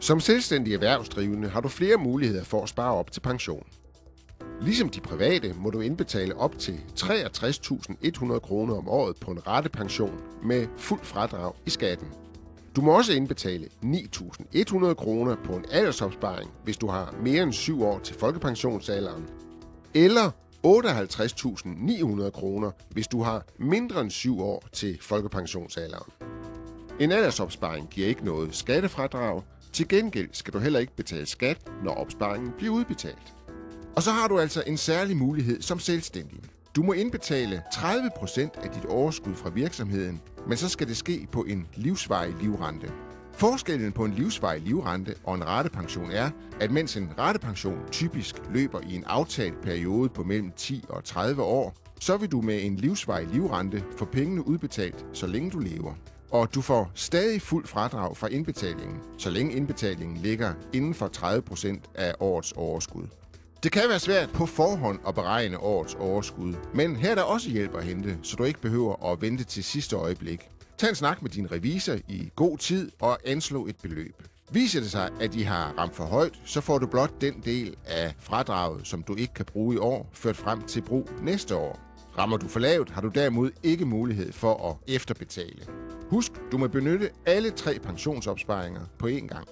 Som selvstændig erhvervsdrivende har du flere muligheder for at spare op til pension. Ligesom de private må du indbetale op til 63.100 kroner om året på en rettepension med fuld fradrag i skatten. Du må også indbetale 9.100 kroner på en aldersopsparing, hvis du har mere end 7 år til folkepensionsalderen, eller 58.900 kroner, hvis du har mindre end 7 år til folkepensionsalderen. En aldersopsparing giver ikke noget skattefradrag. Til gengæld skal du heller ikke betale skat, når opsparingen bliver udbetalt. Og så har du altså en særlig mulighed som selvstændig. Du må indbetale 30% af dit overskud fra virksomheden, men så skal det ske på en livsvarig livrente. Forskellen på en livsvarig livrente og en ratepension er, at mens en ratepension typisk løber i en aftalt periode på mellem 10 og 30 år, så vil du med en livsvarig livrente få pengene udbetalt, så længe du lever. Og du får stadig fuld fradrag fra indbetalingen, så længe indbetalingen ligger inden for 30% af årets overskud. Det kan være svært på forhånd at beregne årets overskud, men her er der også hjælp at hente, så du ikke behøver at vente til sidste øjeblik. Tag en snak med din revisor i god tid og anslå et beløb. Viser det sig, at de har ramt for højt, så får du blot den del af fradraget, som du ikke kan bruge i år, ført frem til brug næste år. Rammer du for lavt, har du derimod ikke mulighed for at efterbetale. Husk, du må benytte alle tre pensionsopsparinger på én gang.